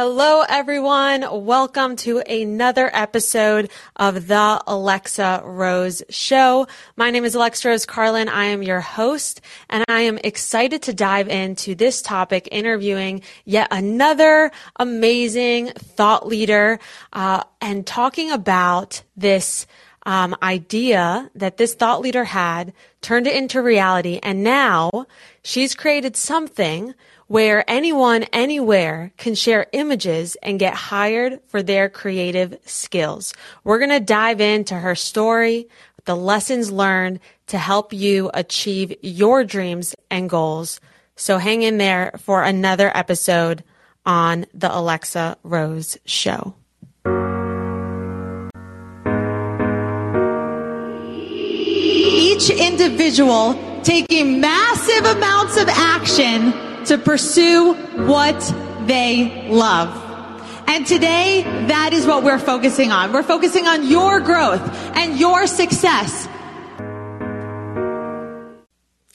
Hello, everyone. Welcome to another episode of the Alexa Rose Show. My name is Alexa Rose Carlin. I am your host, and I am excited to dive into this topic, interviewing yet another amazing thought leader, uh, and talking about this um, idea that this thought leader had, turned it into reality, and now she's created something where anyone anywhere can share images and get hired for their creative skills. We're going to dive into her story, the lessons learned to help you achieve your dreams and goals. So hang in there for another episode on the Alexa Rose Show. Each individual taking massive amounts of action to pursue what they love. And today, that is what we're focusing on. We're focusing on your growth and your success.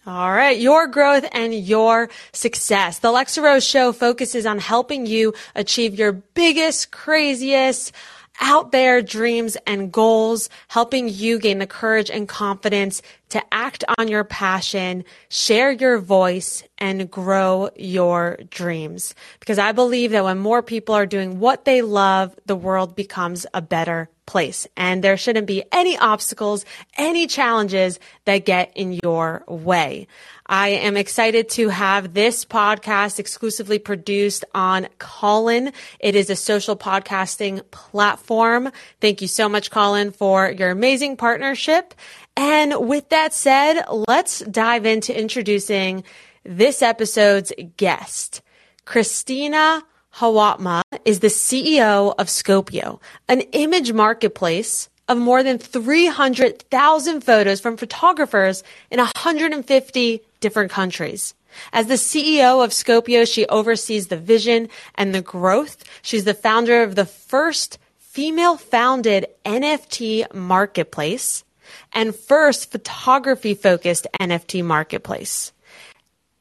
All right, your growth and your success. The Alexa Rose Show focuses on helping you achieve your biggest, craziest, out there dreams and goals, helping you gain the courage and confidence to act on your passion, share your voice, and grow your dreams. Because I believe that when more people are doing what they love, the world becomes a better place. And there shouldn't be any obstacles, any challenges that get in your way. I am excited to have this podcast exclusively produced on Callin. It is a social podcasting platform. Thank you so much, Callin, for your amazing partnership. And with that said, let's dive into introducing this episode's guest. Christina Hawatmeh is the CEO of Scopio, an image marketplace of more than 300,000 photos from photographers in 150 different countries. As the CEO of Scopio, she oversees the vision and the growth. She's the founder of the first female founded NFT marketplace and first photography focused NFT marketplace.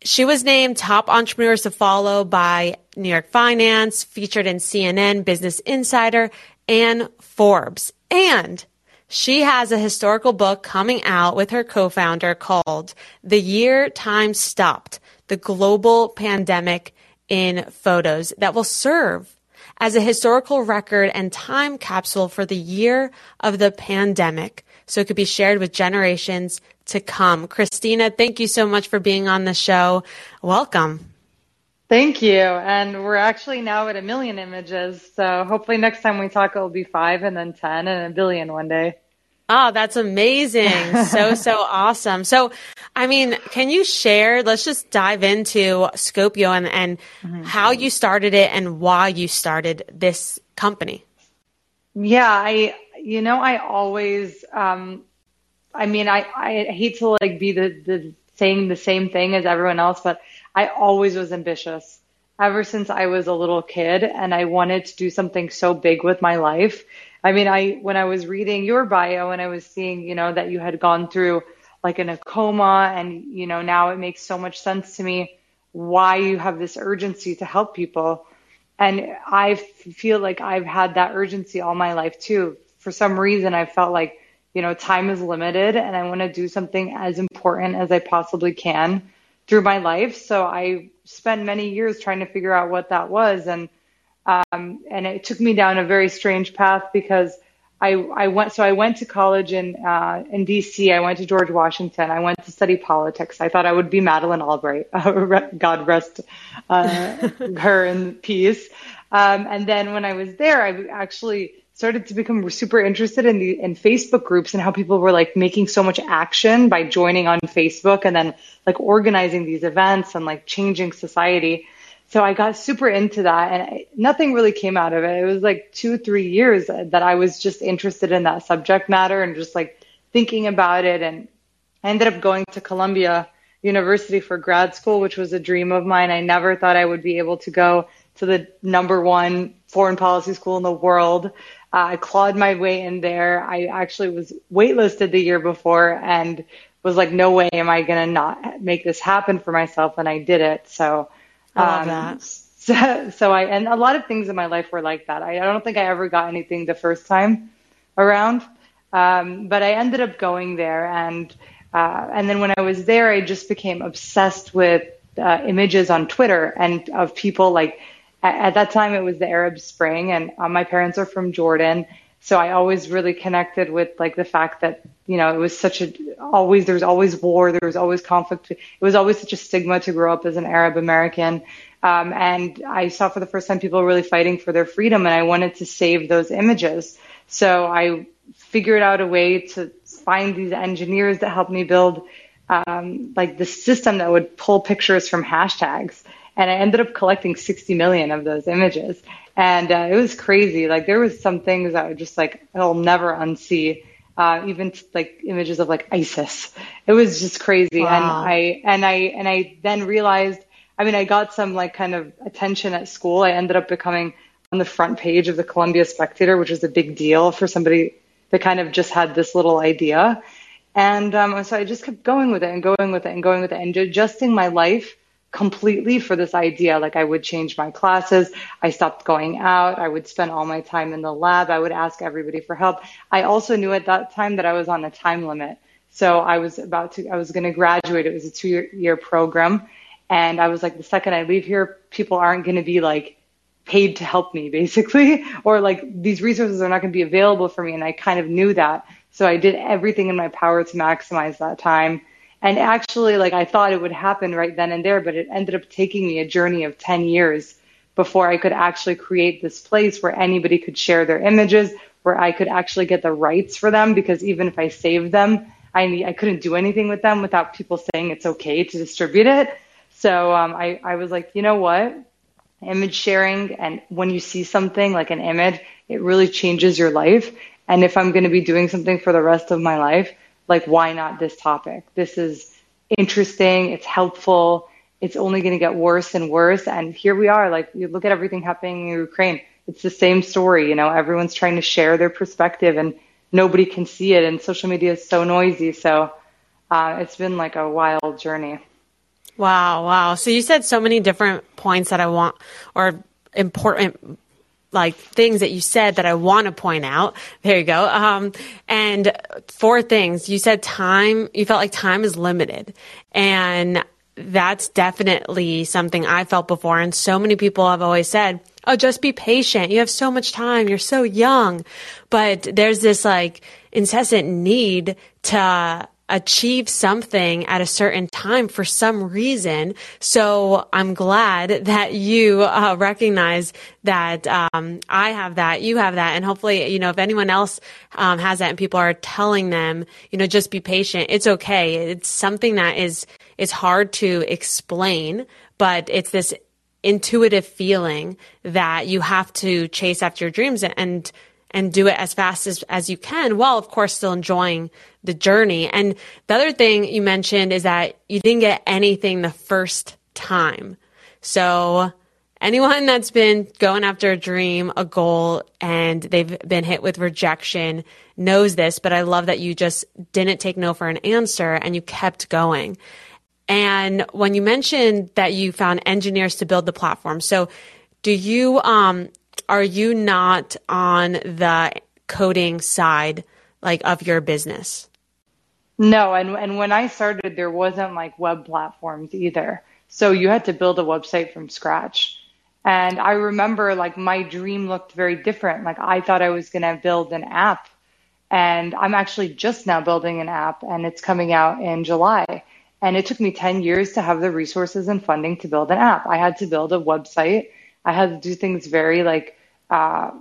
She was named top entrepreneurs to follow by New York Finance, featured in CNN, Business Insider, and Forbes. And she has a historical book coming out with her co-founder called The Year Time Stopped, the global pandemic in photos that will serve as a historical record and time capsule for the year of the pandemic. So it could be shared with generations to come. Christina, thank you so much for being on the show. Welcome. Thank you. And we're actually now at a million images. So hopefully next time we talk, it'll be five and then 10 and a billion one day. Oh, that's amazing. so, so awesome. So, I mean, can you share, let's just dive into Scopio and, and mm-hmm. how you started it and why you started this company. Yeah, I, you know, I always, um, I mean, I, I hate to like be the, the saying the same thing as everyone else, but I always was ambitious ever since I was a little kid and I wanted to do something so big with my life. I mean, I when I was reading your bio and I was seeing, you know, that you had gone through like in a coma and you know, now it makes so much sense to me why you have this urgency to help people. And I feel like I've had that urgency all my life too. For some reason, I felt like, you know, time is limited and I want to do something as important as I possibly can through my life. So I spent many years trying to figure out what that was. And um, and it took me down a very strange path because I, I went, so I went to college in, uh, in DC. I went to George Washington. I went to study politics. I thought I would be Madeleine Albright. God rest uh, her in peace. Um, and then when I was there, I actually started to become super interested in the in Facebook groups and how people were like making so much action by joining on Facebook and then like organizing these events and like changing society so I got super into that and I, nothing really came out of it. It was like two, three years that I was just interested in that subject matter and just like thinking about it. And I ended up going to Columbia University for grad school, which was a dream of mine. I never thought I would be able to go to the number one foreign policy school in the world. Uh, I clawed my way in there. I actually was waitlisted the year before and was like, no way am I going to not make this happen for myself. And I did it. So I love um, that. So, so I, and a lot of things in my life were like that. I, I don't think I ever got anything the first time around. Um, but I ended up going there and, uh, and then when I was there, I just became obsessed with uh, images on Twitter and of people like, at, at, that time it was the Arab Spring and uh, my parents are from Jordan. So I always really connected with like the fact that, you know, it was such a, always, there was always war, there was always conflict. It was always such a stigma to grow up as an Arab American. Um, and I saw for the first time people really fighting for their freedom, and I wanted to save those images. So I figured out a way to find these engineers that helped me build um, like the system that would pull pictures from hashtags. And I ended up collecting 60 million of those images. And uh, it was crazy. Like there was some things that were just like, I'll never unsee. Uh, even like images of like ISIS. It was just crazy. Wow. And I, and I, and I then realized I mean, I got some like kind of attention at school. I ended up becoming on the front page of the Columbia Spectator, which was a big deal for somebody that kind of just had this little idea. And um, so I just kept going with it and going with it and going with it and adjusting my life completely for this idea. Like I would change my classes. I stopped going out. I would spend all my time in the lab. I would ask everybody for help. I also knew at that time that I was on a time limit. So I was about to, I was going to graduate. It was a two year, year program and I was like, the second I leave here, people aren't going to be like paid to help me basically, or like these resources are not going to be available for me. And I kind of knew that. So I did everything in my power to maximize that time. And actually, like I thought it would happen right then and there, but it ended up taking me a journey of 10 years before I could actually create this place where anybody could share their images, where I could actually get the rights for them. Because even if I saved them, I, I couldn't do anything with them without people saying it's okay to distribute it. So um, I, I was like, you know what? Image sharing, and when you see something like an image, it really changes your life. And if I'm going to be doing something for the rest of my life, like, why not this topic? This is interesting, it's helpful, it's only going to get worse and worse. And here we are, like, you look at everything happening in Ukraine. It's the same story, you know, everyone's trying to share their perspective and nobody can see it. And social media is so noisy. So uh, it's been like a wild journey. Wow, wow. So you said so many different points that I want or important like things that you said that I want to point out. There you go. Um, and four things. You said time, you felt like time is limited. And that's definitely something I felt before. And so many people have always said, Oh, just be patient. You have so much time. You're so young. But there's this like incessant need to achieve something at a certain time for some reason. So I'm glad that you uh, recognize that um, I have that, you have that, and hopefully, you know, if anyone else um, has that and people are telling them, you know, just be patient. It's okay. It's something that is is hard to explain, but it's this intuitive feeling that you have to chase after your dreams and and do it as fast as, as you can while of course still enjoying the journey. And the other thing you mentioned is that you didn't get anything the first time. So anyone that's been going after a dream, a goal, and they've been hit with rejection knows this, but I love that you just didn't take no for an answer and you kept going. And when you mentioned that you found engineers to build the platform, so do you um, are you not on the coding side like of your business? No, and and when I started there wasn't like web platforms either. So you had to build a website from scratch. And I remember like my dream looked very different. Like I thought I was going to build an app and I'm actually just now building an app and it's coming out in July. And it took me 10 years to have the resources and funding to build an app. I had to build a website I had to do things very like uh,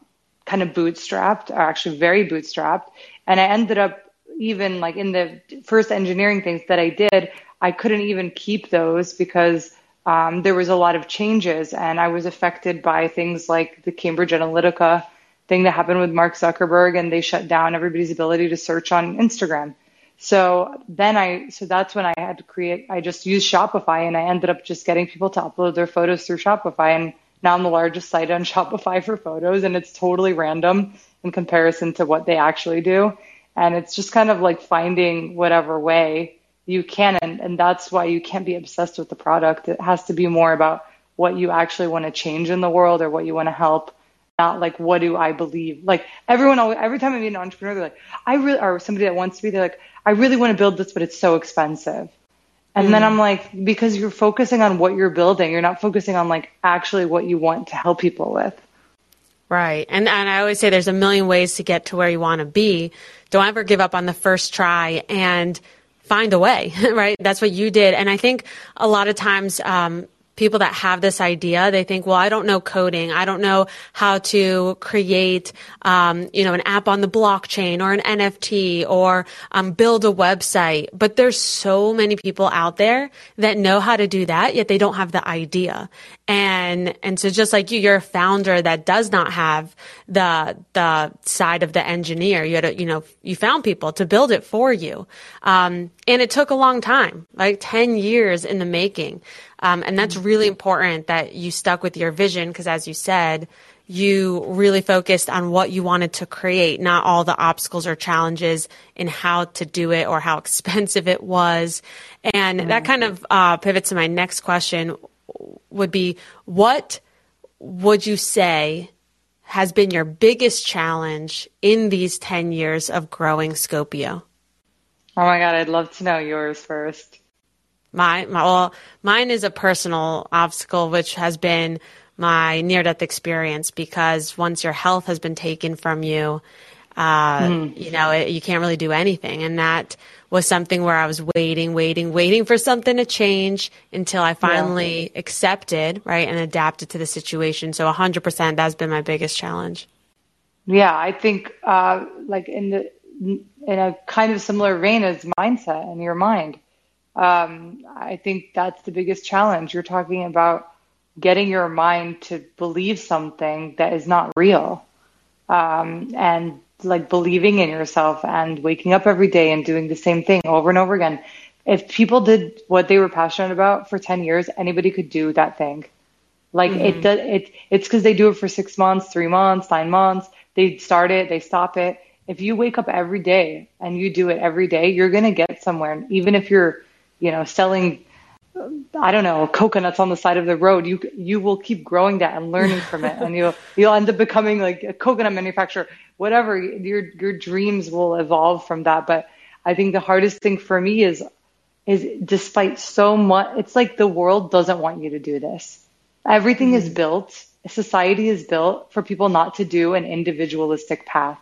kind of bootstrapped, or actually very bootstrapped. And I ended up even like in the first engineering things that I did, I couldn't even keep those because um, there was a lot of changes and I was affected by things like the Cambridge Analytica thing that happened with Mark Zuckerberg and they shut down everybody's ability to search on Instagram. So then I, so that's when I had to create, I just used Shopify and I ended up just getting people to upload their photos through Shopify and now I'm the largest site on Shopify for photos and it's totally random in comparison to what they actually do. And it's just kind of like finding whatever way you can. And, and that's why you can't be obsessed with the product. It has to be more about what you actually want to change in the world or what you want to help not like what do I believe. Like everyone, every time I meet an entrepreneur, they're like, I really, or somebody that wants to be, they're like, I really want to build this, but it's so expensive. And mm. then I'm like, because you're focusing on what you're building, you're not focusing on like actually what you want to help people with. Right. And and I always say there's a million ways to get to where you want to be. Don't ever give up on the first try and find a way, right? That's what you did. And I think a lot of times um, people that have this idea, they think, well, I don't know coding. I don't know how to create, um, you know, an app on the blockchain or an NFT or um, build a website. But there's so many people out there that know how to do that, yet they don't have the idea. And, and so just like you, you're a founder that does not have the, the side of the engineer. You had to, you know, you found people to build it for you. Um, and it took a long time, like 10 years in the making. Um, and that's really important that you stuck with your vision because, as you said, you really focused on what you wanted to create, not all the obstacles or challenges in how to do it or how expensive it was. And mm-hmm. that kind of uh, pivots to my next question would be what would you say has been your biggest challenge in these 10 years of growing Scopio? Oh my God, I'd love to know yours first. My, my well, mine is a personal obstacle, which has been my near death experience because once your health has been taken from you, uh, mm. you know, it, you can't really do anything. And that was something where I was waiting, waiting, waiting for something to change until I finally yeah. accepted, right, and adapted to the situation. So 100% that's been my biggest challenge. Yeah, I think uh, like in the in a kind of similar vein as mindset in your mind. Um, I think that's the biggest challenge. You're talking about getting your mind to believe something that is not real. Um, and like believing in yourself and waking up every day and doing the same thing over and over again. If people did what they were passionate about for 10 years, anybody could do that thing. Like mm-hmm. it does, it, it's because they do it for six months, three months, nine months. They start it, they stop it. If you wake up every day and you do it every day, you're going to get somewhere. Even if you're you know, selling, I don't know, coconuts on the side of the road, you you will keep growing that and learning from it, and you'll you'll end up becoming like a coconut manufacturer. Whatever your your dreams will evolve from that. But I think the hardest thing for me is is despite so much, it's like the world doesn't want you to do this. Everything mm-hmm. is built. Society is built for people not to do an individualistic path.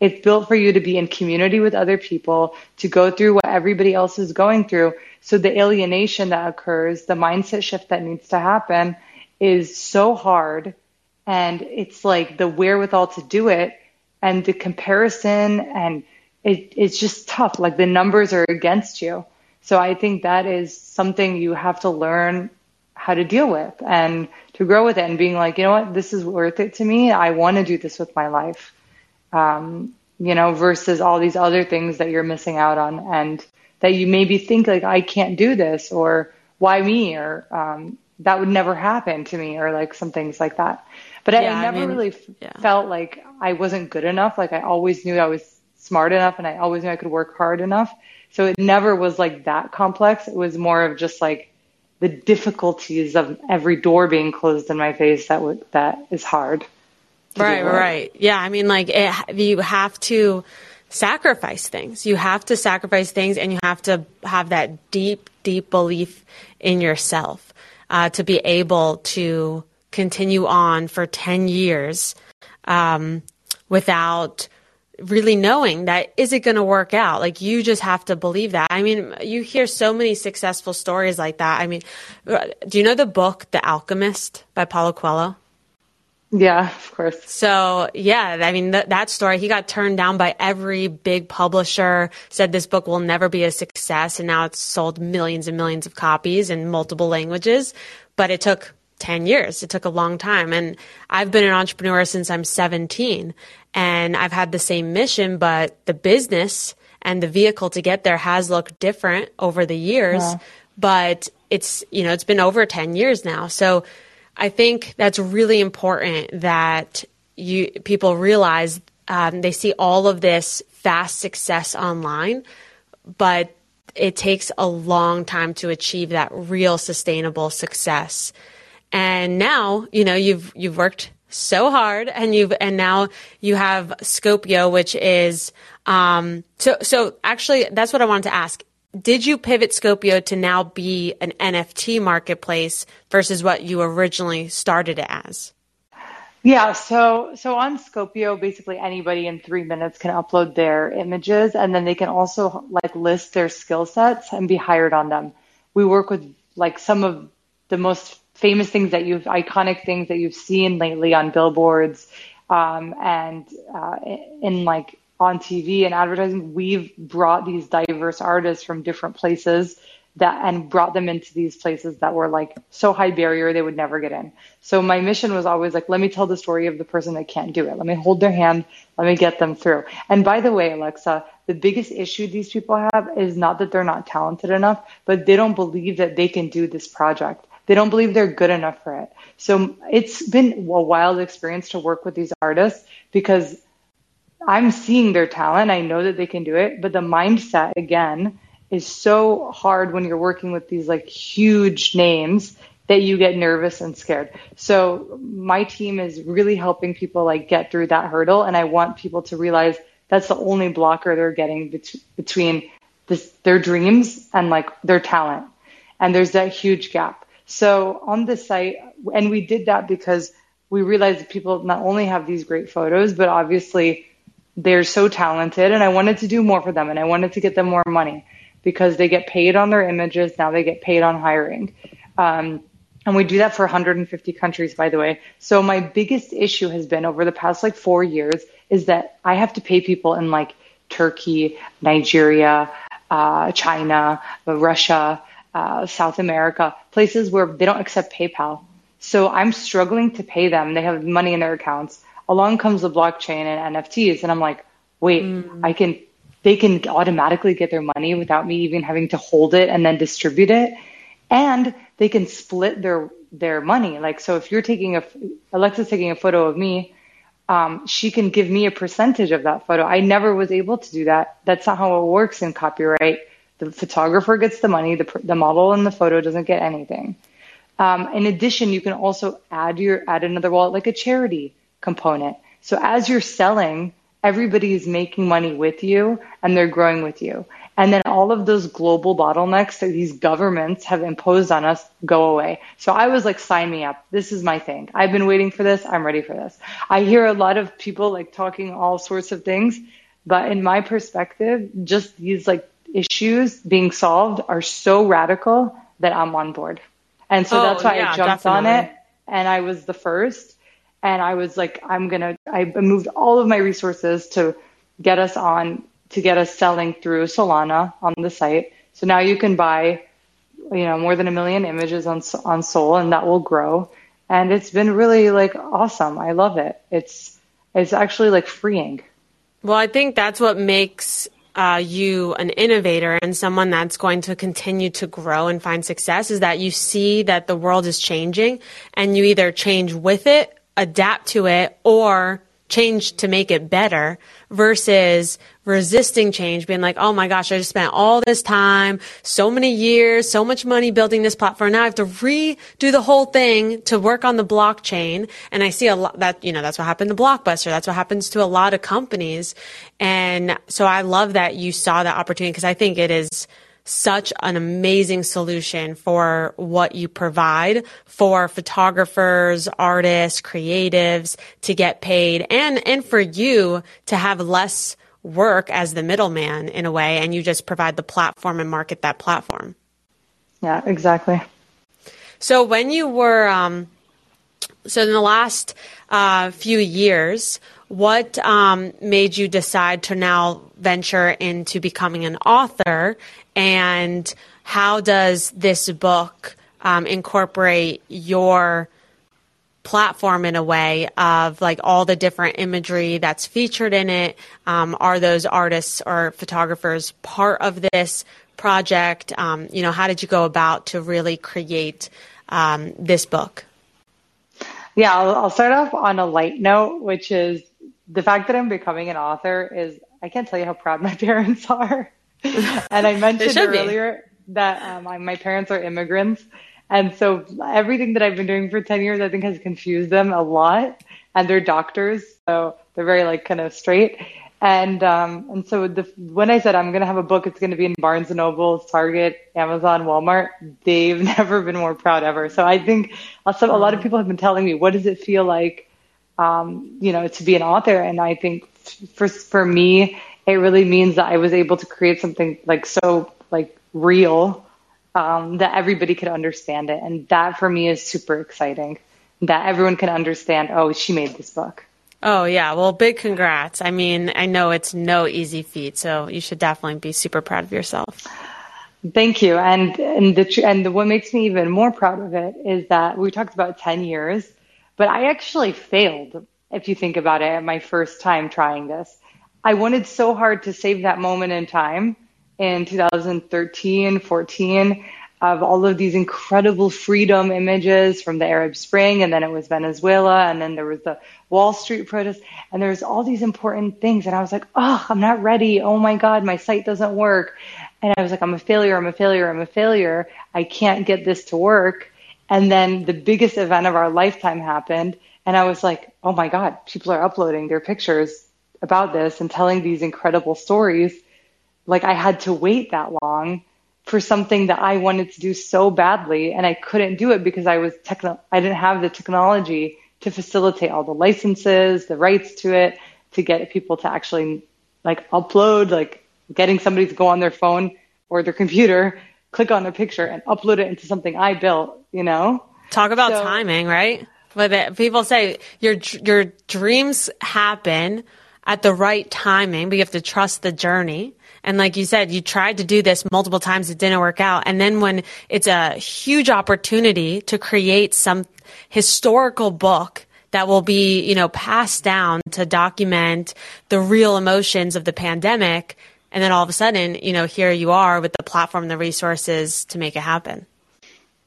It's built for you to be in community with other people, to go through what everybody else is going through. So the alienation that occurs, the mindset shift that needs to happen is so hard. And it's like the wherewithal to do it and the comparison and it, it's just tough. Like the numbers are against you. So I think that is something you have to learn how to deal with and to grow with it and being like, you know what, this is worth it to me. I want to do this with my life um, you know, versus all these other things that you're missing out on and that you maybe think like, I can't do this or why me or, um, that would never happen to me or like some things like that. But yeah, I, I, never I mean, really yeah. felt like I wasn't good enough. Like I always knew I was smart enough and I always knew I could work hard enough. So it never was like that complex. It was more of just like the difficulties of every door being closed in my face that would, that is hard. Right, right. Yeah, I mean, like, it, you have to sacrifice things. You have to sacrifice things and you have to have that deep, deep belief in yourself uh, to be able to continue on for 10 years um, without really knowing that is it going to work out? Like you just have to believe that. I mean you hear so many successful stories like that. I mean uh, do you know the book the alchemist by paulo coelho yeah, of course. So, yeah, I mean, th- that story, he got turned down by every big publisher, said this book will never be a success. And now it's sold millions and millions of copies in multiple languages. But it took 10 years. It took a long time. And I've been an entrepreneur since I'm 17 and I've had the same mission, but the business and the vehicle to get there has looked different over the years. Yeah. But it's, you know, it's been over 10 years now. So, I think that's really important that you people realize um, they see all of this fast success online, but it takes a long time to achieve that real sustainable success. And now, you know, you've, you've worked so hard and you've, and now you have Scopio, which is, um, so, so actually that's what I wanted to ask. Did you pivot Scopio to now be an NFT marketplace versus what you originally started it as? Yeah, so so on Scopio, basically anybody in three minutes can upload their images, and then they can also like list their skill sets and be hired on them. We work with like some of the most famous things that you've iconic things that you've seen lately on billboards um, and uh, in like on TV and advertising. We've brought these diverse artists from different places that and brought them into these places that were like so high barrier they would never get in. So my mission was always like, let me tell the story of the person that can't do it. Let me hold their hand. Let me get them through. And by the way, Alexa, the biggest issue these people have is not that they're not talented enough, but they don't believe that they can do this project. They don't believe they're good enough for it. So it's been a wild experience to work with these artists because I'm seeing their talent. I know that they can do it, but the mindset again is so hard when you're working with these like huge names that you get nervous and scared. So my team is really helping people like get through that hurdle. And I want people to realize that's the only blocker they're getting bet- between this, their dreams and like their talent. And there's that huge gap. So on the site, and we did that because we realized that people not only have these great photos, but obviously they're so talented and I wanted to do more for them and I wanted to get them more money because they get paid on their images. Now they get paid on hiring. Um, and we do that for 150 countries, by the way. So my biggest issue has been over the past like four years is that I have to pay people in like Turkey, Nigeria, uh, China, Russia, uh, South America, places where they don't accept PayPal. So I'm struggling to pay them. They have money in their accounts. Along comes the blockchain and NFTs, and I'm like, wait, mm. I can they can automatically get their money without me even having to hold it and then distribute it. And they can split their their money. Like so, if you're taking a Alexa's taking a photo of me, um, she can give me a percentage of that photo. I never was able to do that. That's not how it works in copyright. The photographer gets the money. The the model in the photo doesn't get anything. Um, in addition, you can also add your add another wallet like a charity component. So as you're selling everybody is making money with you and they're growing with you. And then all of those global bottlenecks that these governments have imposed on us go away. So I was like, sign me up. This is my thing. I've been waiting for this. I'm ready for this. I hear a lot of people like talking all sorts of things, but in my perspective, just these like issues being solved are so radical that I'm on board. And so oh, that's why yeah, I jumped definitely. on it and I was the first and I was like, I'm gonna. I moved all of my resources to get us on to get us selling through Solana on the site. So now you can buy, you know, more than a million images on on Sol, and that will grow. And it's been really like awesome. I love it. It's it's actually like freeing. Well, I think that's what makes uh, you an innovator and someone that's going to continue to grow and find success is that you see that the world is changing and you either change with it adapt to it or change to make it better versus resisting change, being like, oh my gosh, I just spent all this time, so many years, so much money building this platform. Now I have to redo the whole thing to work on the blockchain. And I see a lot that, you know, that's what happened to Blockbuster. That's what happens to a lot of companies. And so I love that you saw that opportunity because I think it is such an amazing solution for what you provide for photographers, artists, creatives to get paid and, and for you to have less work as the middleman in a way and you just provide the platform and market that platform. Yeah, exactly. So when you were, um, so in the last uh, few years, what um, made you decide to now venture into becoming an author and how does this book um, incorporate your platform in a way of like all the different imagery that's featured in it? Um, are those artists or photographers part of this project? Um, you know how did you go about to really create um, this book? Yeah I'll, I'll start off on a light note which is the fact that i'm becoming an author is i can't tell you how proud my parents are and I mentioned earlier be. that um, my parents are immigrants, And so everything that I've been doing for 10 years, I think has confused them a lot. And they're doctors, so they're very like kind of straight. And um, and so the, when I said I'm going to have a book, it's going to be in Barnes and Noble, Target, Amazon, Walmart. They've never been more proud ever. So I think also a lot of people have been telling me, what does it feel like, um, you know, to be an author? And I think for for me, it really means that I was able to create something like so like real um, that everybody could understand it, and that for me is super exciting. That everyone can understand. Oh, she made this book. Oh, yeah. Well, big congrats. I mean, I know it's no easy feat, so you should definitely be super proud of yourself. Thank you. And and the and what makes me even more proud of it is that we talked about 10 years, but I actually failed if you think about it my first time trying this. I wanted so hard to save that moment in time in 2013, 14 of all of these incredible freedom images from the Arab Spring, and then it was Venezuela, and then there was the Wall Street protest, and there's all these important things. And I was like, oh, I'm not ready. Oh my God, my site doesn't work. And I was like, I'm a failure, I'm a failure, I'm a failure. I can't get this to work. And then the biggest event of our lifetime happened. And I was like, oh my God, people are uploading their pictures about this and telling these incredible stories. Like I had to wait that long for something that I wanted to do so badly and I couldn't do it because I was techno I didn't have the technology to facilitate all the licenses, the rights to it, to get people to actually like upload, like getting somebody to go on their phone or their computer, click on a picture and upload it into something I built, you know? Talk about so, timing, right? But people say your your dreams happen at the right timing, but you have to trust the journey. And like you said, you tried to do this multiple times, it didn't work out. And then when it's a huge opportunity to create some historical book that will be, you know, passed down to document the real emotions of the pandemic. And then all of a sudden, you know, here you are with the platform the resources to make it happen.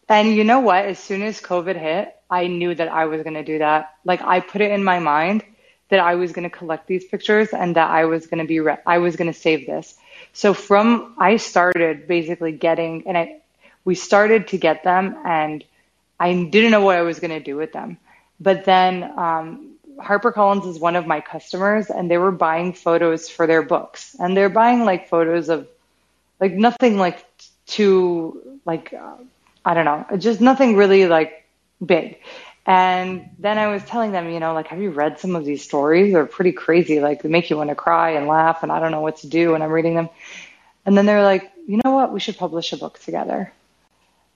And you know what? As soon as COVID hit, I knew that I was going to do that. Like I put it in my mind that I was going to collect these pictures and that I was going to be, re- I was going to save this. So from, I started basically getting, and I, we started to get them and I didn't know what I was going to do with them. But then, um, HarperCollins is one of my customers and they were buying photos for their books and they're buying like photos of like nothing like too like, uh, I don't know, just nothing really like big. And then I was telling them, you know, like, have you read some of these stories? They're pretty crazy. Like, they make you want to cry and laugh, and I don't know what to do when I'm reading them. And then they're like, you know what? We should publish a book together.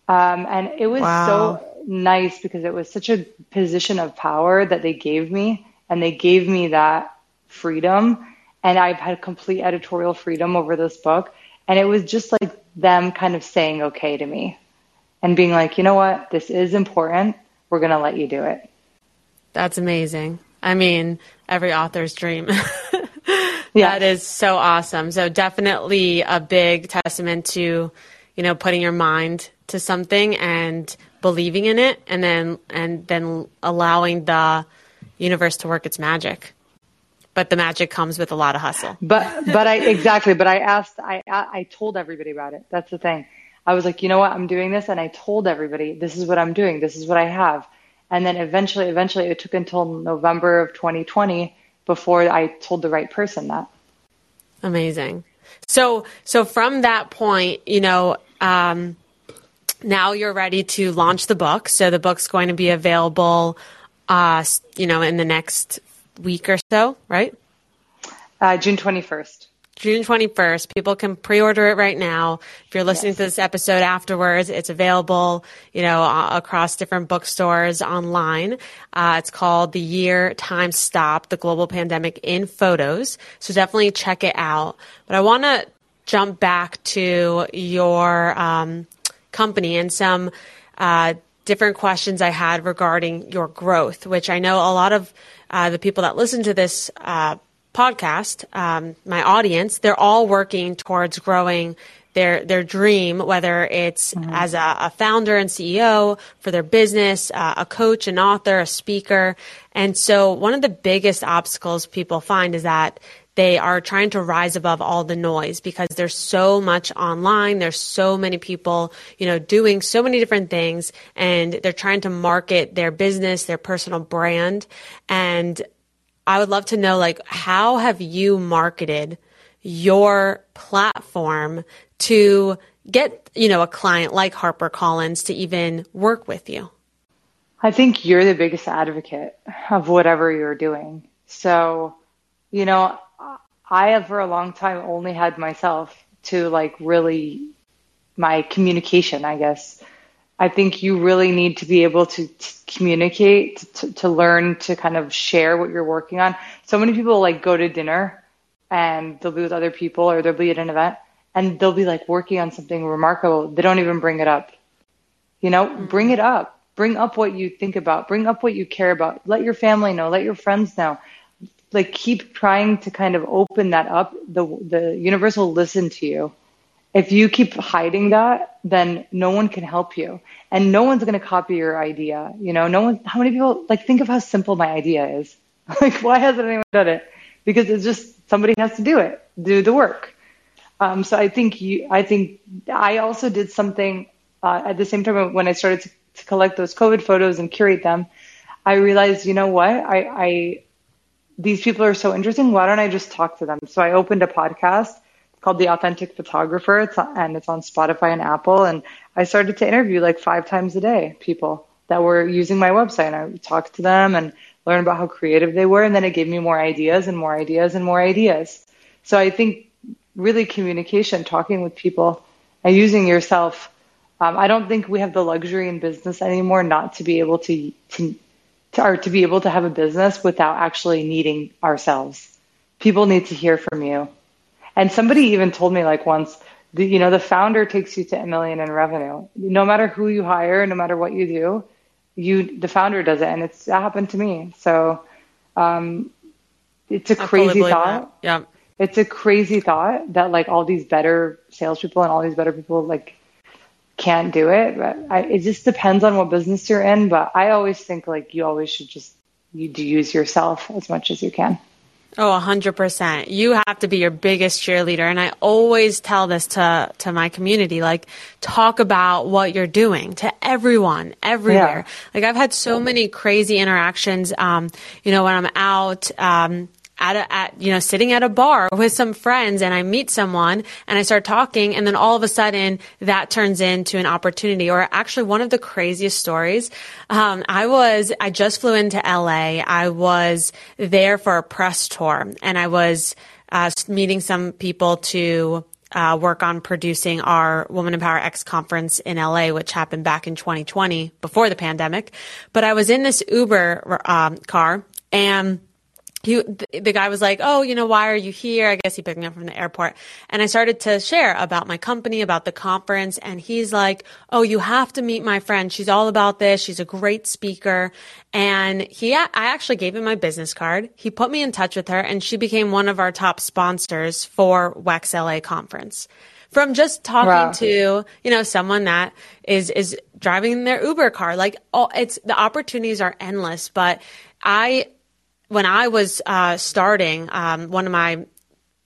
Um, and it was wow. so nice because it was such a position of power that they gave me, and they gave me that freedom. And I've had complete editorial freedom over this book. And it was just like them kind of saying okay to me and being like, you know what? This is important we're going to let you do it. That's amazing. I mean, every author's dream. yeah. That is so awesome. So definitely a big testament to, you know, putting your mind to something and believing in it and then and then allowing the universe to work its magic. But the magic comes with a lot of hustle. But but I exactly, but I asked I I told everybody about it. That's the thing. I was like, you know what, I'm doing this. And I told everybody, this is what I'm doing. This is what I have. And then eventually, eventually, it took until November of 2020 before I told the right person that. Amazing. So, so from that point, you know, um, now you're ready to launch the book. So the book's going to be available, uh, you know, in the next week or so, right? Uh, June 21st. June 21st. People can pre-order it right now. If you're listening yes. to this episode afterwards, it's available, you know, across different bookstores online. Uh, it's called The Year Time Stop, The Global Pandemic in Photos. So definitely check it out. But I want to jump back to your um, company and some uh, different questions I had regarding your growth, which I know a lot of uh, the people that listen to this uh, podcast, um, my audience, they're all working towards growing their their dream, whether it's mm-hmm. as a, a, founder and CEO for their business, uh, a coach, an author, a speaker. And so one of the biggest obstacles people find is that they are trying to rise above all the noise because there's so much online. There's so many people, you know, doing so many different things and they're trying to market their business, their personal brand. And I would love to know, like, how have you marketed your platform to get, you know, a client like HarperCollins to even work with you? I think you're the biggest advocate of whatever you're doing. So, you know, I have for a long time only had myself to like really my communication, I guess. I think you really need to be able to, to communicate, to, to learn to kind of share what you're working on. So many people like go to dinner and they'll be with other people or they'll be at an event and they'll be like working on something remarkable. They don't even bring it up. You know, mm-hmm. bring it up. Bring up what you think about. Bring up what you care about. Let your family know. Let your friends know like keep trying to kind of open that up, the the universe will listen to you. If you keep hiding that, then no one can help you, and no one's going to copy your idea. You know, no one. How many people like think of how simple my idea is? like, why hasn't anyone done it? Because it's just somebody has to do it, do the work. Um, so I think you. I think I also did something uh, at the same time when I started to, to collect those COVID photos and curate them. I realized, you know what? I, I these people are so interesting. Why don't I just talk to them? So I opened a podcast called The Authentic Photographer. It's on, and it's on Spotify and Apple. And I started to interview like five times a day people that were using my website. And I would talk to them and learn about how creative they were. And then it gave me more ideas and more ideas and more ideas. So I think really communication, talking with people and using yourself. Um, I don't think we have the luxury in business anymore not to be able to, to to, or to be able to have a business without actually needing ourselves. People need to hear from you. And somebody even told me like once, the, you know, the founder takes you to a million in revenue. No matter who you hire, no matter what you do, you, the founder does it. And it's, that happened to me. So, um, it's a I crazy thought. That. Yeah. It's a crazy thought that like all these better salespeople and all these better people like can't do it. But I, it just depends on what business you're in. But I always think like you always should just you do use yourself as much as you can. Oh, a hundred percent. You have to be your biggest cheerleader. And I always tell this to, to my community, like talk about what you're doing to everyone, everywhere. Yeah. Like I've had so many crazy interactions, um, you know, when I'm out, um, at a, at, you know, sitting at a bar with some friends and I meet someone and I start talking and then all of a sudden that turns into an opportunity or actually one of the craziest stories. Um, I was, I just flew into LA. I was there for a press tour and I was, uh, meeting some people to, uh, work on producing our Woman in Power X conference in LA, which happened back in 2020 before the pandemic. But I was in this Uber um, car and he, the guy was like, Oh, you know, why are you here? I guess he picked me up from the airport. And I started to share about my company, about the conference. And he's like, Oh, you have to meet my friend. She's all about this. She's a great speaker. And he, I actually gave him my business card. He put me in touch with her and she became one of our top sponsors for WEX LA conference from just talking wow. to you know someone that is is driving their uber car like all it's the opportunities are endless but i when I was uh, starting um, one of my,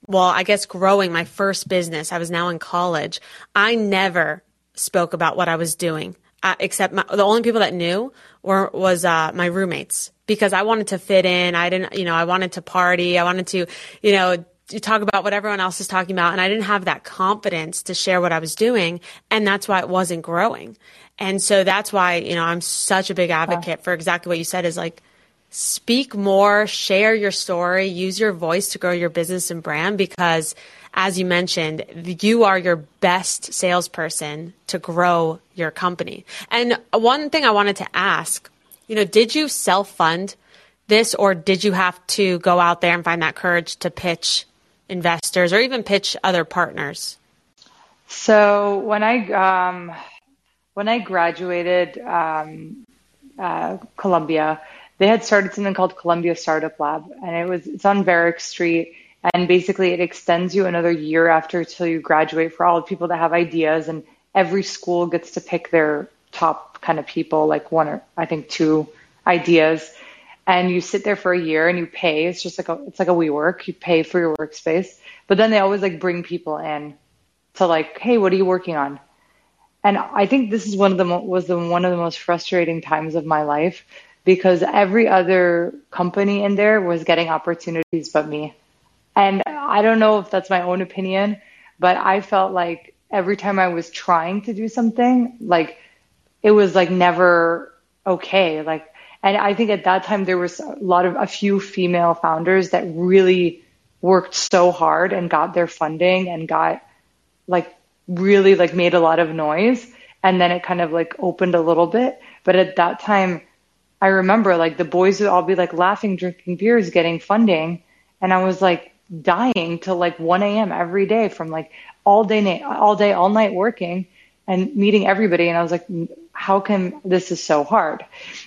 well, I guess growing my first business, I was now in college. I never spoke about what I was doing, uh, except my, the only people that knew were was uh, my roommates because I wanted to fit in. I didn't, you know, I wanted to party. I wanted to, you know, talk about what everyone else is talking about. And I didn't have that confidence to share what I was doing. And that's why it wasn't growing. And so that's why, you know, I'm such a big advocate for exactly what you said is like, speak more, share your story, use your voice to grow your business and brand because as you mentioned, you are your best salesperson to grow your company. And one thing I wanted to ask, you know, did you self fund this or did you have to go out there and find that courage to pitch investors or even pitch other partners? So when I, um, when I graduated um, uh, Columbia, they had started something called Columbia Startup Lab, and it was it's on Varick Street, and basically it extends you another year after till you graduate for all the people that have ideas, and every school gets to pick their top kind of people, like one or I think two ideas, and you sit there for a year and you pay. It's just like a, it's like a WeWork. You pay for your workspace, but then they always like bring people in to like, hey, what are you working on? And I think this is one of the mo- was the one of the most frustrating times of my life because every other company in there was getting opportunities but me. And I don't know if that's my own opinion, but I felt like every time I was trying to do something, like it was like never okay. Like, and I think at that time there was a lot of a few female founders that really worked so hard and got their funding and got like really like made a lot of noise. And then it kind of like opened a little bit. But at that time, I remember like the boys would all be like laughing, drinking beers, getting funding. And I was like dying till like 1 a.m. every day from like all day, all day, all night working and meeting everybody. And I was like, how come this is so hard?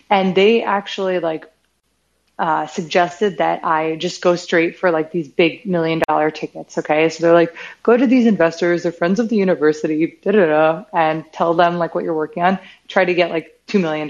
And they actually like uh, suggested that I just go straight for like these big million dollar tickets. Okay. So they're like, go to these investors, they're friends of the university, da da da, and tell them like what you're working on. Try to get like $2 million.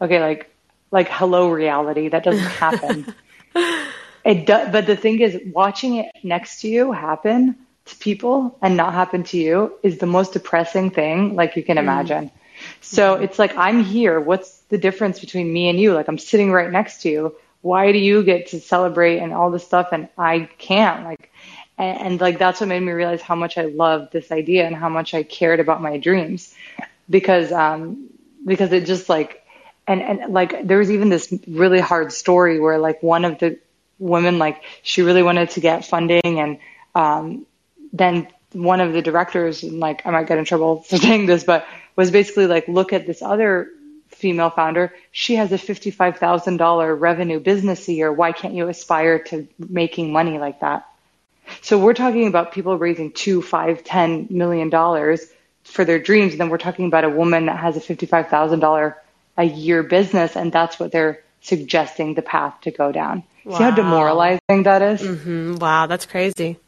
Okay. Like, like hello reality. That doesn't happen. it does. But the thing is watching it next to you happen to people and not happen to you is the most depressing thing like you can mm. imagine. Mm. So it's like, I'm here. What's the difference between me and you? Like, I'm sitting right next to you. Why do you get to celebrate and all this stuff and I can't? Like, and, and like, that's what made me realize how much I loved this idea and how much I cared about my dreams because, um, because it just like, and, and like, there was even this really hard story where like one of the women, like, she really wanted to get funding and, um, then one of the directors, and like, I might get in trouble for saying this, but was basically like, look at this other female founder. She has a $55,000 revenue business a year. Why can't you aspire to making money like that? So we're talking about people raising two, five, ten million dollars for their dreams. And then we're talking about a woman that has a $55,000 a year business. And that's what they're suggesting the path to go down. Wow. See how demoralizing that is? Mm-hmm. Wow. That's crazy.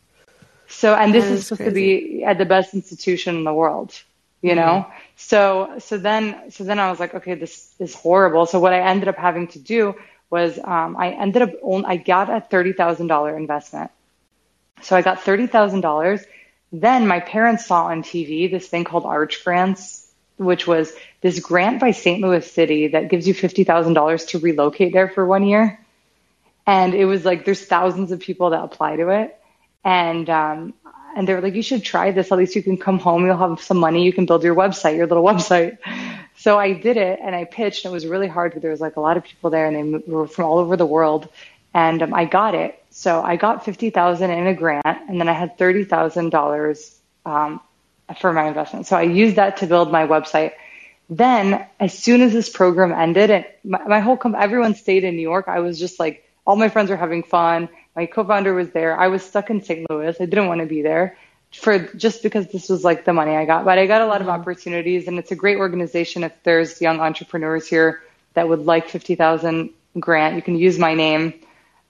So, and this is, is supposed crazy. to be at the best institution in the world you know? Mm-hmm. So, so then, so then I was like, okay, this is horrible. So what I ended up having to do was, um, I ended up, only, I got a $30,000 investment. So I got $30,000. Then my parents saw on TV this thing called Arch Grants, which was this grant by St. Louis City that gives you $50,000 to relocate there for one year. And it was like, there's thousands of people that apply to it. And um, and they were like, you should try this. At least you can come home. You'll have some money. You can build your website, your little website. So I did it and I pitched. And it was really hard because there was like a lot of people there and they were from all over the world. And um, I got it. So I got 50,000 in a grant and then I had $30,000 um, for my investment. So I used that to build my website. Then as soon as this program ended and my, my whole, com- everyone stayed in New York, I was just like, all my friends were having fun. My co-founder was there. I was stuck in St. Louis. I didn't want to be there for just because this was like the money I got. But I got a lot of mm-hmm. opportunities, and it's a great organization. If there's young entrepreneurs here that would like 50,000 grant, you can use my name,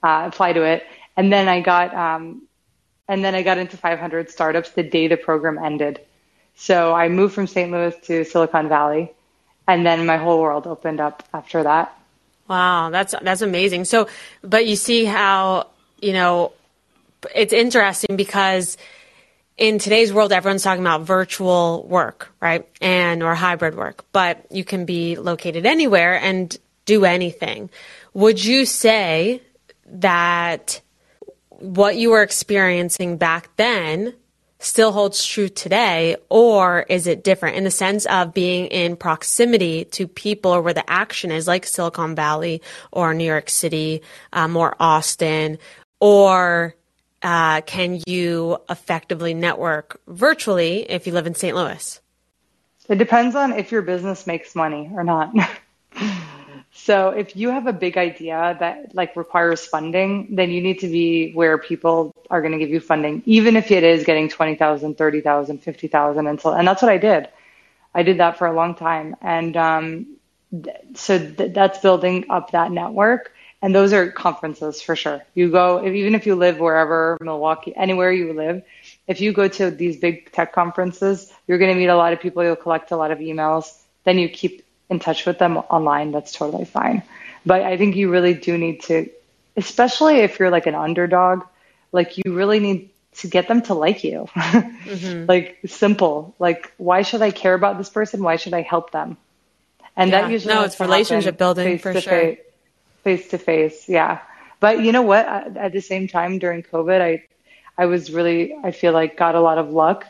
uh, apply to it. And then I got, um, and then I got into 500 startups the day the program ended. So I moved from St. Louis to Silicon Valley, and then my whole world opened up after that. Wow, that's that's amazing. So, but you see how you know, it's interesting because in today's world, everyone's talking about virtual work, right? And or hybrid work, but you can be located anywhere and do anything. Would you say that what you were experiencing back then still holds true today, or is it different in the sense of being in proximity to people or where the action is, like Silicon Valley or New York City, um, or Austin? Or uh, can you effectively network virtually if you live in St. Louis? It depends on if your business makes money or not. so if you have a big idea that like requires funding, then you need to be where people are going to give you funding, even if it is getting 20,000, 30,000, 50,000 and so, and that's what I did. I did that for a long time. And, um, so th- that's building up that network. And those are conferences for sure. You go, if, even if you live wherever, Milwaukee, anywhere you live, if you go to these big tech conferences, you're going to meet a lot of people. You'll collect a lot of emails. Then you keep in touch with them online. That's totally fine. But I think you really do need to, especially if you're like an underdog, like you really need to get them to like you. mm-hmm. Like simple. Like why should I care about this person? Why should I help them? And yeah. that usually no, it's relationship building for sure. Face to face, yeah. But you know what? At the same time, during COVID, I I was really I feel like got a lot of luck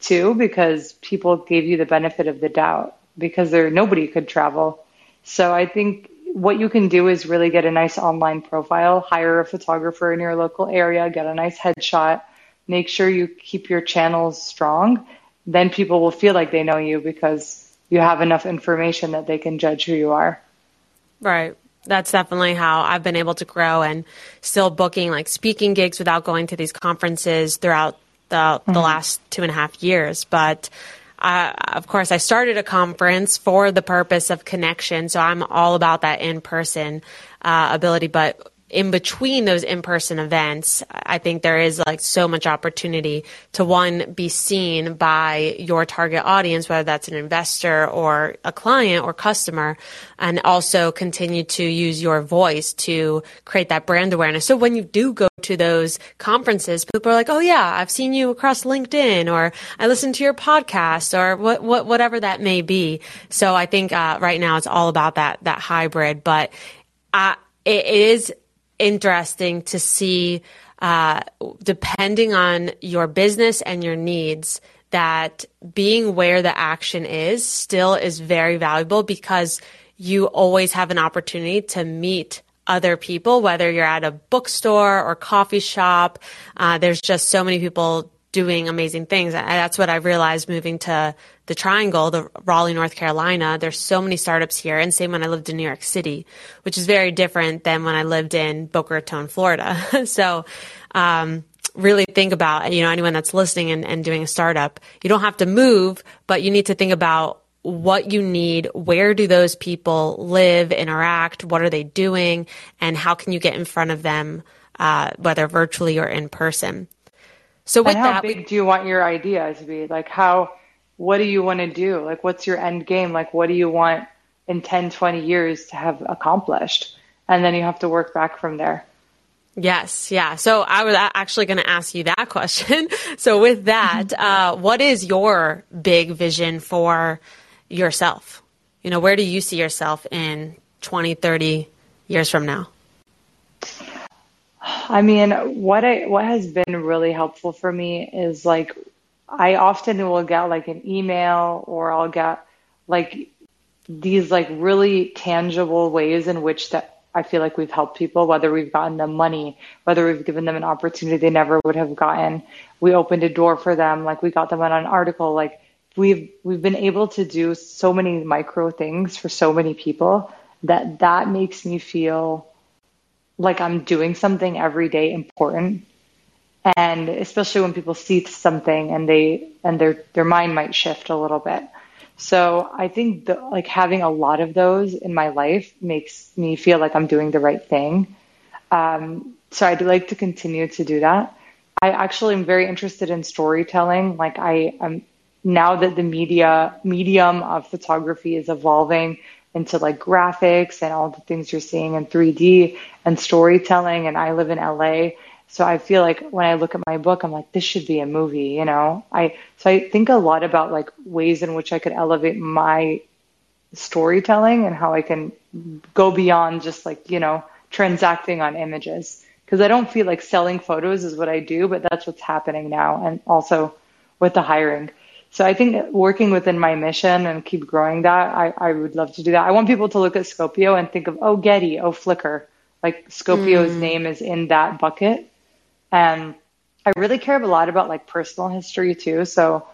too because people gave you the benefit of the doubt because there nobody could travel. So I think what you can do is really get a nice online profile, hire a photographer in your local area, get a nice headshot, make sure you keep your channels strong. Then people will feel like they know you because you have enough information that they can judge who you are. Right. That's definitely how I've been able to grow and still booking like speaking gigs without going to these conferences throughout the, mm-hmm. the last two and a half years. But of course, I started a conference for the purpose of connection. So I'm all about that in person uh, ability. But in between those in-person events, I think there is like so much opportunity to one be seen by your target audience, whether that's an investor or a client or customer, and also continue to use your voice to create that brand awareness. So when you do go to those conferences, people are like, "Oh yeah, I've seen you across LinkedIn, or I listened to your podcast, or what, what whatever that may be." So I think uh, right now it's all about that that hybrid, but uh, it is interesting to see, uh, depending on your business and your needs, that being where the action is still is very valuable because you always have an opportunity to meet other people, whether you're at a bookstore or coffee shop. Uh, there's just so many people doing amazing things. That's what I realized moving to the Triangle, the Raleigh, North Carolina. There's so many startups here, and same when I lived in New York City, which is very different than when I lived in Boca Raton, Florida. so, um, really think about, you know, anyone that's listening and, and doing a startup, you don't have to move, but you need to think about what you need, where do those people live, interact, what are they doing, and how can you get in front of them, uh, whether virtually or in person. So with and how that, big we, do you want your idea to be? Like how, what do you want to do? Like what's your end game? Like what do you want in 10, 20 years to have accomplished? And then you have to work back from there. Yes, yeah. So I was actually going to ask you that question. so with that, uh, what is your big vision for yourself? You know, where do you see yourself in 20, 30 years from now? I mean, what I what has been really helpful for me is like I often will get like an email or I'll get like these like really tangible ways in which that I feel like we've helped people, whether we've gotten them money, whether we've given them an opportunity they never would have gotten. We opened a door for them, like we got them on an article, like we've we've been able to do so many micro things for so many people that that makes me feel like I'm doing something every day important. And especially when people see something and they and their their mind might shift a little bit. So I think the, like having a lot of those in my life makes me feel like I'm doing the right thing. Um, so I'd like to continue to do that. I actually am very interested in storytelling. Like I am now that the media medium of photography is evolving into like graphics and all the things you're seeing in 3D and storytelling. And I live in LA. So I feel like when I look at my book, I'm like, this should be a movie, you know? I, so I think a lot about like ways in which I could elevate my storytelling and how I can go beyond just like, you know, transacting on images. Cause I don't feel like selling photos is what I do, but that's what's happening now. And also with the hiring. So I think working within my mission and keep growing that, I, I would love to do that. I want people to look at Scopio and think of, oh, Getty, oh, Flickr. Like Scopio's mm. name is in that bucket. And I really care a lot about like personal history too. So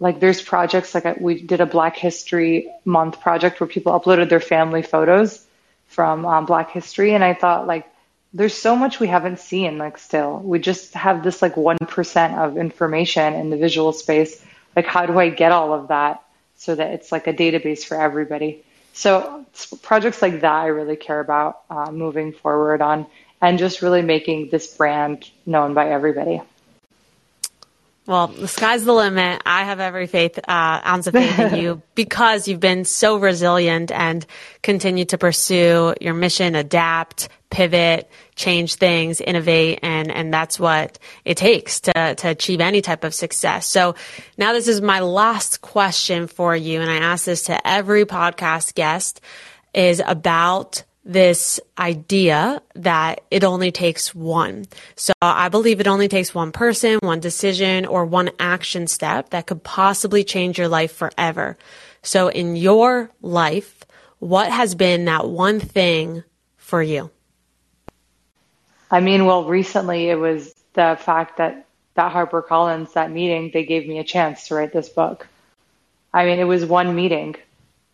like there's projects like we did a Black History Month project where people uploaded their family photos from um, Black History. And I thought like, there's so much we haven't seen like still. We just have this like 1% of information in the visual space like how do I get all of that so that it's like a database for everybody. So projects like that I really care about uh, moving forward on and just really making this brand known by everybody. Well, the sky's the limit. I have every faith, uh, ounce of faith in you because you've been so resilient and continue to pursue your mission, adapt, pivot, change things, innovate, and, and that's what it takes to, to achieve any type of success. So now this is my last question for you. And I ask this to every podcast guest is about this idea that it only takes one. So I believe it only takes one person, one decision, or one action step that could possibly change your life forever. So in your life, what has been that one thing for you? I mean, well, recently it was the fact that that HarperCollins, that meeting, they gave me a chance to write this book. I mean, it was one meeting.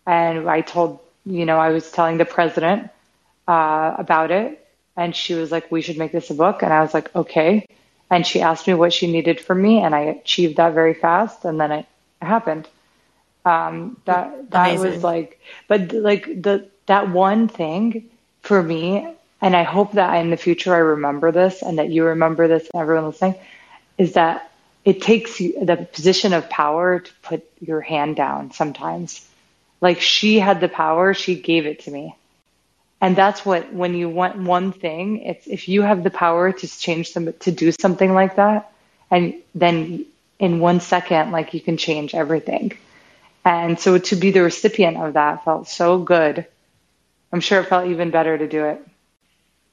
And I told, you know, I was telling the president, uh, about it. And she was like, we should make this a book. And I was like, okay. And she asked me what she needed from me. And I achieved that very fast. And then it happened. Um, that, that Amazing. was like, but like the, that one thing for me, and I hope that in the future I remember this and that you remember this and everyone listening, is that it takes you the position of power to put your hand down sometimes. Like she had the power, she gave it to me. And that's what, when you want one thing, it's if you have the power to change some, to do something like that, and then in one second, like you can change everything. And so to be the recipient of that felt so good. I'm sure it felt even better to do it.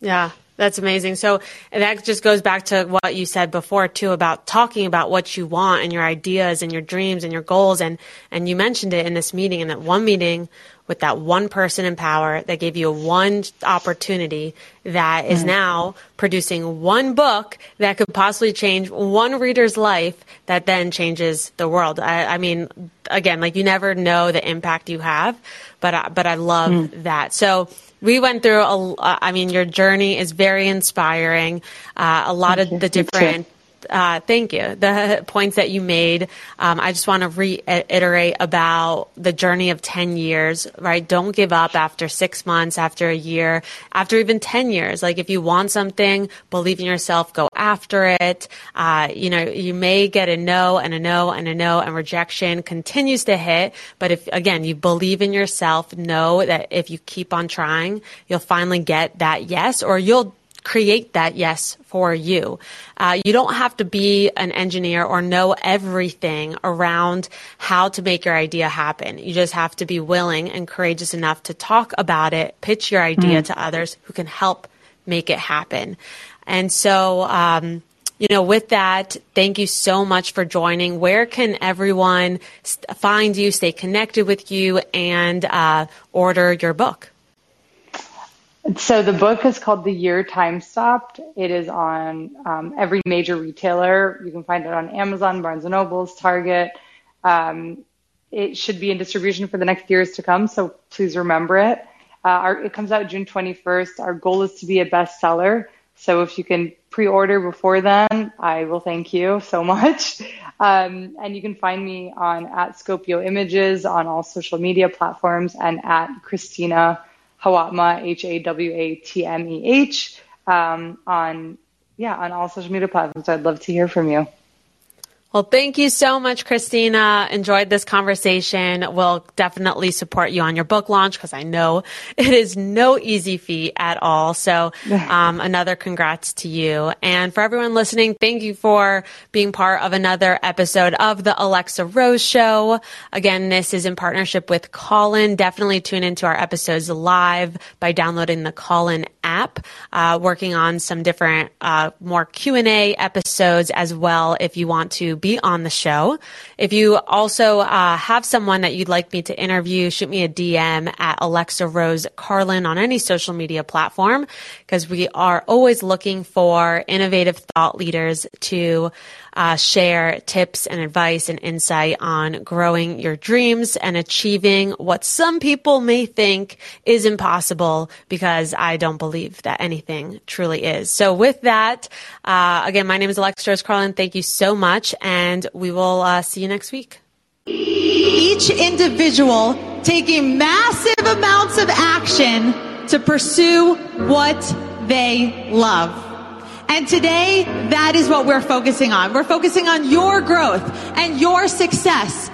Yeah. That's amazing. So that just goes back to what you said before too about talking about what you want and your ideas and your dreams and your goals. And, and you mentioned it in this meeting in that one meeting with that one person in power that gave you one opportunity that is now producing one book that could possibly change one reader's life that then changes the world. I, I mean, again, like you never know the impact you have, but, but I love mm. that. So, we went through a, I mean, your journey is very inspiring. Uh, a lot Thank of you. the different uh, thank you. The points that you made, um, I just want to reiterate about the journey of 10 years, right? Don't give up after six months, after a year, after even 10 years. Like if you want something, believe in yourself, go after it. Uh, you know, you may get a no and a no and a no and rejection continues to hit. But if, again, you believe in yourself, know that if you keep on trying, you'll finally get that yes or you'll create that yes for you. Uh, you don't have to be an engineer or know everything around how to make your idea happen. You just have to be willing and courageous enough to talk about it, pitch your idea mm. to others who can help make it happen. And so, um, you know, with that, thank you so much for joining. Where can everyone find you, stay connected with you, and uh, order your book? So the book is called The Year Time Stopped. It is on um, every major retailer. You can find it on Amazon, Barnes and Nobles, Target. Um, it should be in distribution for the next years to come, so please remember it. Uh, our, it comes out June 21st. Our goal is to be a bestseller. So if you can pre-order before then, I will thank you so much. Um, and you can find me on at Scopio Images on all social media platforms and at Christina Hawatmeh, H A W A T M E H, um, on yeah on all social media platforms. I'd love to hear from you. Well, thank you so much, Christina. Enjoyed this conversation. We'll definitely support you on your book launch because I know it is no easy feat at all. So, um, another congrats to you. And for everyone listening, thank you for being part of another episode of the Alexa Rose Show. Again, this is in partnership with Callin. Definitely tune into our episodes live by downloading the Callin app. Uh, working on some different, uh, more Q and A episodes as well. If you want to be on the show. If you also uh, have someone that you'd like me to interview, shoot me a DM at Alexa Rose Carlin on any social media platform because we are always looking for innovative thought leaders to uh, share tips and advice and insight on growing your dreams and achieving what some people may think is impossible because I don't believe that anything truly is. So with that, uh, again, my name is Alexa Rose Carlin. Thank you so much. And we will uh, see you next week. Each individual taking massive amounts of action to pursue what they love. And today, that is what we're focusing on. We're focusing on your growth and your success